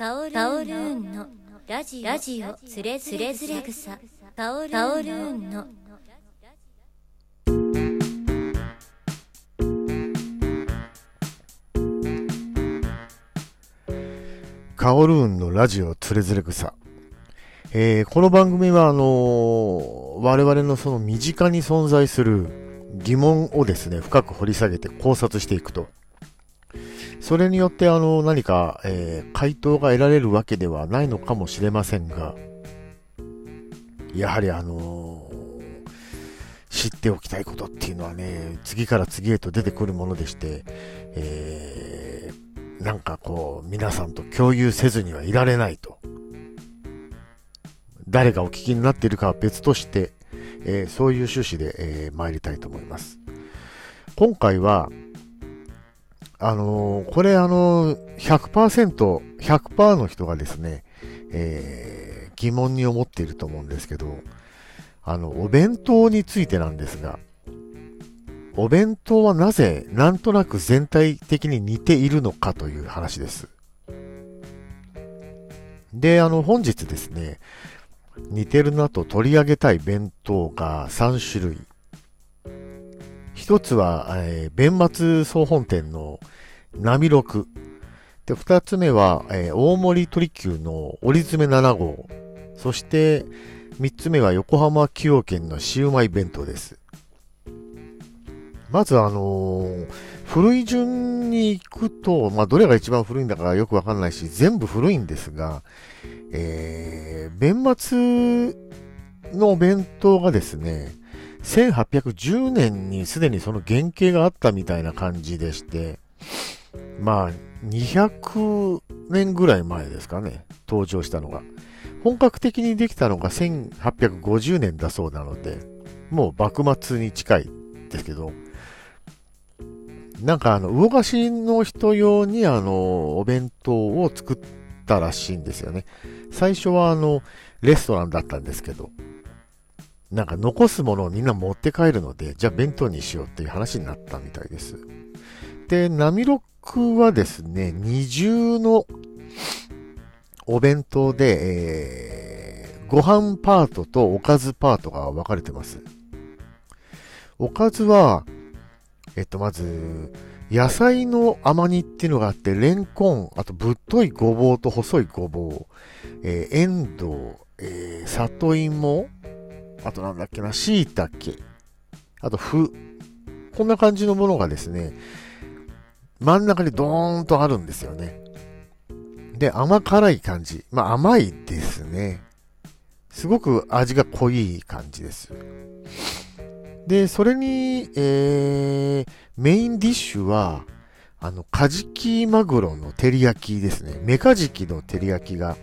タオルーンのラジオラジオつれづれ草タオルーンのカオルーンのラジオつれづれ草。えー、この番組は、あのー我々のその身近に存在する疑問をですね、深く掘り下げて考察していくと。それによって、あの、何か、えー回答が得られるわけではないのかもしれませんが、やはりあのー知っておきたいことっていうのはね、次から次へと出てくるものでして、えーなんかこう、皆さんと共有せずにはいられないと。誰がお聞きになっているかは別として、えーそういう趣旨で、えー参りたいと思います。今回は、あのーこれあのー、100%、100%の人がですね、えー疑問に思っていると思うんですけど、あの、お弁当についてなんですが、お弁当はなぜ、なんとなく全体的に似ているのかという話です。で、あの、本日ですね、似てるなと取り上げたい弁当が3種類。一つは、えー弁末総本店の波六。で、二つ目は、えー大森鳥久の折詰7号。そして、三つ目は横浜崎陽軒のシウマイ弁当です。まずあのー古い順に行くと、まあ、どれが一番古いんだかよくわかんないし、全部古いんですが、えー、弁末の弁当がですね、1810年にすでにその原型があったみたいな感じでして、まあ、200年ぐらい前ですかね、登場したのが。本格的にできたのが1850年だそうなので、もう幕末に近いですけど、なんかあの、魚菓子の人用にあの、お弁当を作ったらしいんですよね。最初はあの、レストランだったんですけど、なんか残すものをみんな持って帰るので、じゃあ弁当にしようっていう話になったみたいです。で、ナミロックはですね、二重のお弁当で、えー、ご飯パートとおかずパートが分かれてます。おかずは、えっと、まず、野菜の甘煮っていうのがあって、レンコン、あとぶっといごぼうと細いごぼう、えー、エンドウ、えー、里芋、あとなんだっけな、椎茸、あと麩、こんな感じのものがですね、真ん中にドーンとあるんですよね。で、甘辛い感じ。まあ甘いですね。すごく味が濃い感じです。で、それに、えー、メインディッシュは、あの、カジキマグロの照り焼きですね。メカジキの照り焼きが、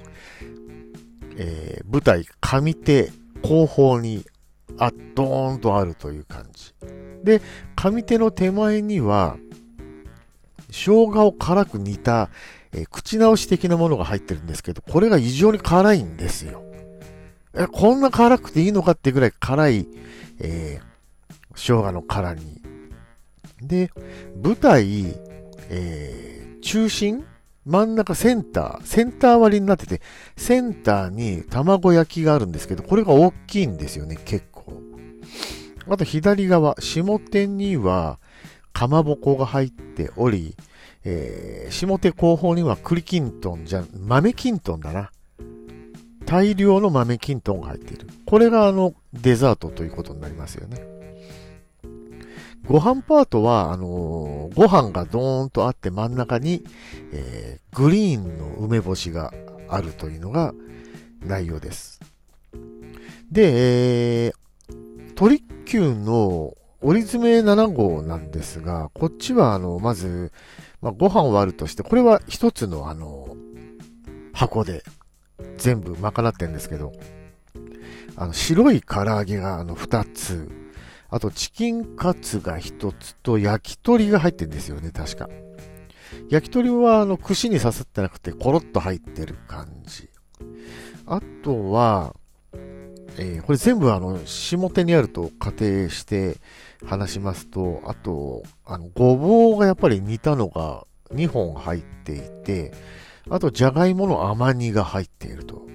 えー、舞台上手後方に、あ、ドーンとあるという感じ。で、上手の手前には、生姜を辛く煮た、えー口直し的なものが入ってるんですけど、これが異常に辛いんですよ。え、こんな辛くていいのかってぐらい辛い、えー生姜の辛煮。で、舞台、えー中心真ん中センター、センター割りになってて、センターに卵焼きがあるんですけど、これが大きいんですよね、結構。あと左側、下手には、かまぼこが入っており、えー下手後方には栗きんとんじゃ、豆きんとんだな。大量の豆きんとんが入っている。これがあの、デザートということになりますよね。ご飯パートは、あのーご飯がドーンとあって真ん中に、えーグリーンの梅干しがあるというのが内容です。で、えー、トリッキューの折り詰め7号なんですが、こっちはあの、まず、まあ、ご飯はあるとして、これは一つのあの、箱で全部賄ってるんですけど、あの、白い唐揚げがあの、二つ、あとチキンカツが一つと焼き鳥が入ってるんですよね、確か。焼き鳥はあの、串に刺さってなくてコロッと入ってる感じ。あとは、えーこれ全部あの、下手にあると仮定して話しますと、あと、あの、ごぼうがやっぱり煮たのが2本入っていて、あと、じゃがいもの甘煮が入っていると。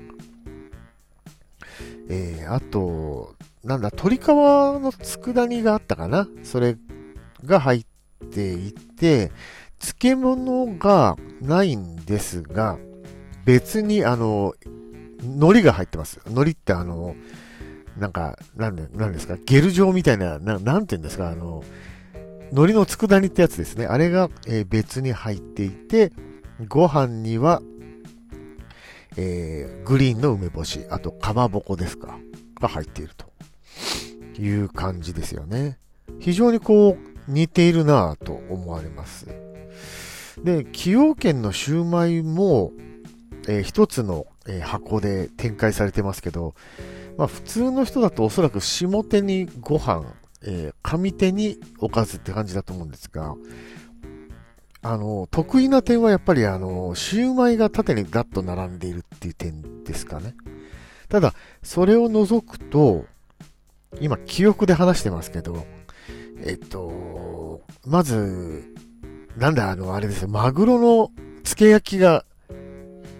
えー、あと、なんだ、鶏皮の佃煮があったかな？それが入っていて、漬物がないんですが、別にあの、海苔が入ってます。海苔ってあの、なんか、なんで、なんですか、ゲル状みたいな、ななんて言うんですか、あの、海苔の佃煮ってやつですね。あれが、えー、別に入っていて、ご飯には、えー、グリーンの梅干し、あと、かまぼこですか、が入っていると。いう感じですよね。非常にこう、似ているなぁと思われます。で、崎陽軒のシューマイも、えー、一つの、えー、箱で展開されてますけど、まあ普通の人だとおそらく下手にご飯、えー、上手におかずって感じだと思うんですが、あの、得意な点はやっぱりあの、シューマイが縦にガッと並んでいるっていう点ですかね。ただ、それを除くと、今、記憶で話してますけど、えっと、まず、なんだ、あの、あれですよ、マグロの漬け焼きが、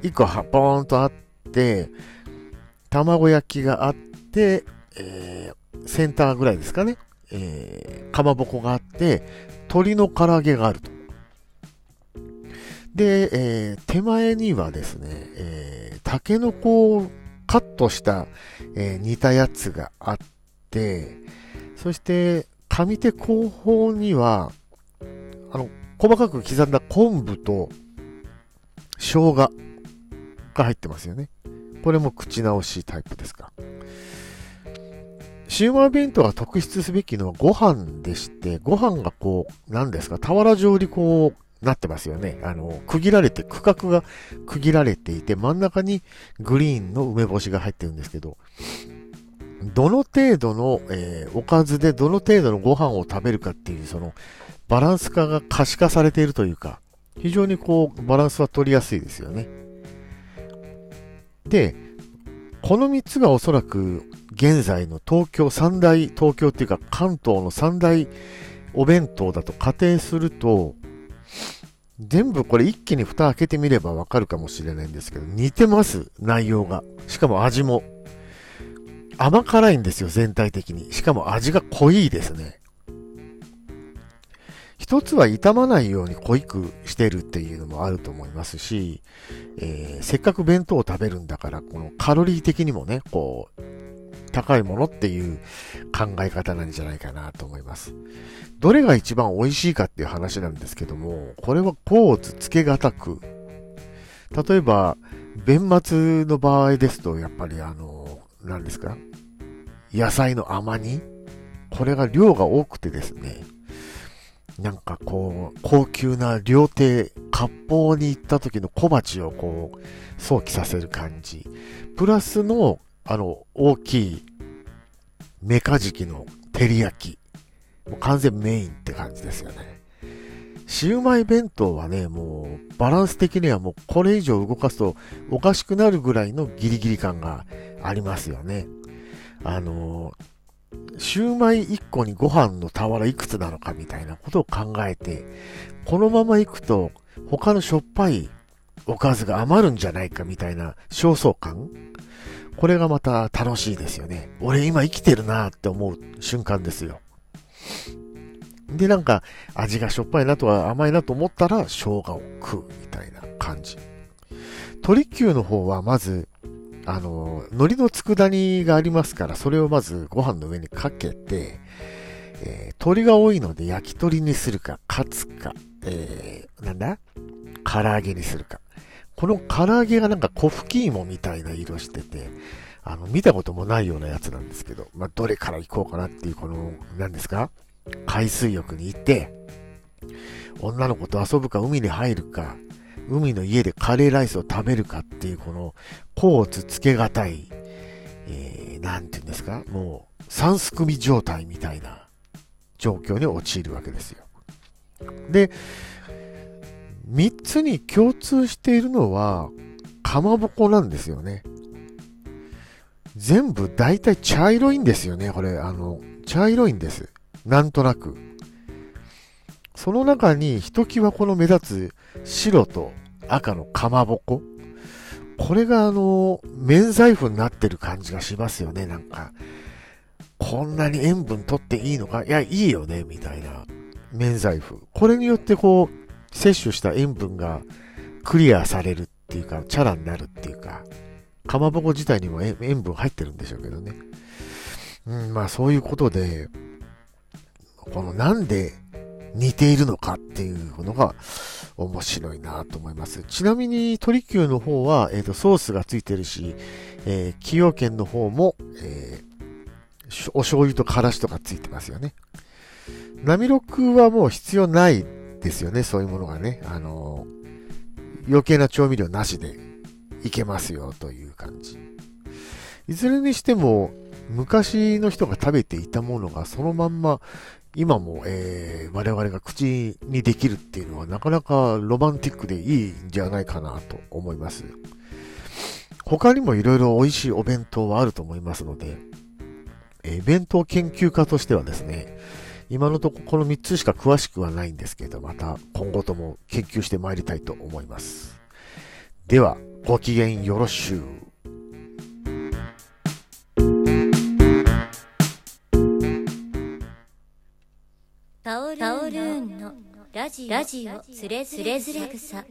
一個は、ポーンとあって、卵焼きがあって、えー、センターぐらいですかね。えー、かまぼこがあって、鶏の唐揚げがあると。で、えー、手前にはですね、えー、タケノコをカットした、えー、煮たやつがあって、そして、上手後方には、あの、細かく刻んだ昆布と生姜が入ってますよね。これも口直しタイプですか。シウマイ弁当が特筆すべきのはご飯でして、ご飯がこう、何ですか、俵状にこう、なってますよね。あの、区切られて、区画が区切られていて、真ん中にグリーンの梅干しが入ってるんですけど、どの程度の、えー、おかずでどの程度のご飯を食べるかっていう、その、バランス化が可視化されているというか、非常にこう、バランスは取りやすいですよね。で、この3つがおそらく現在の東京三大、東京っていうか関東の三大お弁当だと仮定すると、全部これ一気に蓋開けてみればわかるかもしれないんですけど、似てます、内容が。しかも味も。甘辛いんですよ、全体的に。しかも味が濃いですね。一つは傷まないように濃いくしてるっていうのもあると思いますし、えー、せっかく弁当を食べるんだから、このカロリー的にもね、こう、高いものっていう考え方なんじゃないかなと思います。どれが一番美味しいかっていう話なんですけども、これはコーツつけがたく、例えば、弁末の場合ですと、やっぱりあの、何ですか？野菜の甘煮？これが量が多くてですね、なんかこう、高級な料亭、割烹に行った時の小鉢をこう、想起させる感じ。プラスの、あの、大きい、メカジキの照り焼き。もう完全メインって感じですよね。シウマイ弁当はね、もう、バランス的にはもうこれ以上動かすとおかしくなるぐらいのギリギリ感がありますよね。あのシューマイ1個にご飯の俵いくつなのかみたいなことを考えて、このまま行くと他のしょっぱいおかずが余るんじゃないかみたいな焦燥感これがまた楽しいですよね。俺今生きてるなって思う瞬間ですよ。で、なんか味がしょっぱいなとか甘いなと思ったら生姜を食うみたいな感じ。鳥球の方はまずあの、海苔の佃煮がありますから、それをまずご飯の上にかけて、えー、鶏が多いので焼き鳥にするか、カツか、えー、なんだ？唐揚げにするか。この唐揚げがなんか小吹き芋みたいな色してて、あの、見たこともないようなやつなんですけど、まあ、どれから行こうかなっていう、この、何ですか？海水浴に行って、女の子と遊ぶか海に入るか、海の家でカレーライスを食べるかっていう、この、コーツつけがたい、えー、なんて言うんですかもう、三すくみ状態みたいな状況に陥るわけですよ。で、三つに共通しているのは、かまぼこなんですよね。全部大体茶色いんですよね、これ。あの、茶色いんです。なんとなく。その中にひときわこの目立つ白と赤のかまぼこ。これがあの、免罪符になってる感じがしますよね、なんか。こんなに塩分取っていいのか？いや、いいよね、みたいな。免罪符。これによってこう、摂取した塩分がクリアされるっていうか、チャラになるっていうか、かまぼこ自体にも塩分入ってるんでしょうけどね。うん、まあそういうことで、このなんで似ているのかっていうのが面白いなと思います。ちなみに鳥久の方は、え、ー、と、ソースがついてるし、えー、崎陽軒の方も、えー、お醤油とからしとかついてますよね。波六はもう必要ないですよね、そういうものがね。あの余計な調味料なしでいけますよという感じ。いずれにしても、昔の人が食べていたものがそのまんま今も、えー、我々が口にできるっていうのはなかなかロマンティックでいいんじゃないかなと思います。他にもいろいろ美味しいお弁当はあると思いますので、えー、弁当研究家としてはですね、今のところこの3つしか詳しくはないんですけど、また今後とも研究してまいりたいと思います。では、ご機嫌よろしゅう。ラジオつれづれ草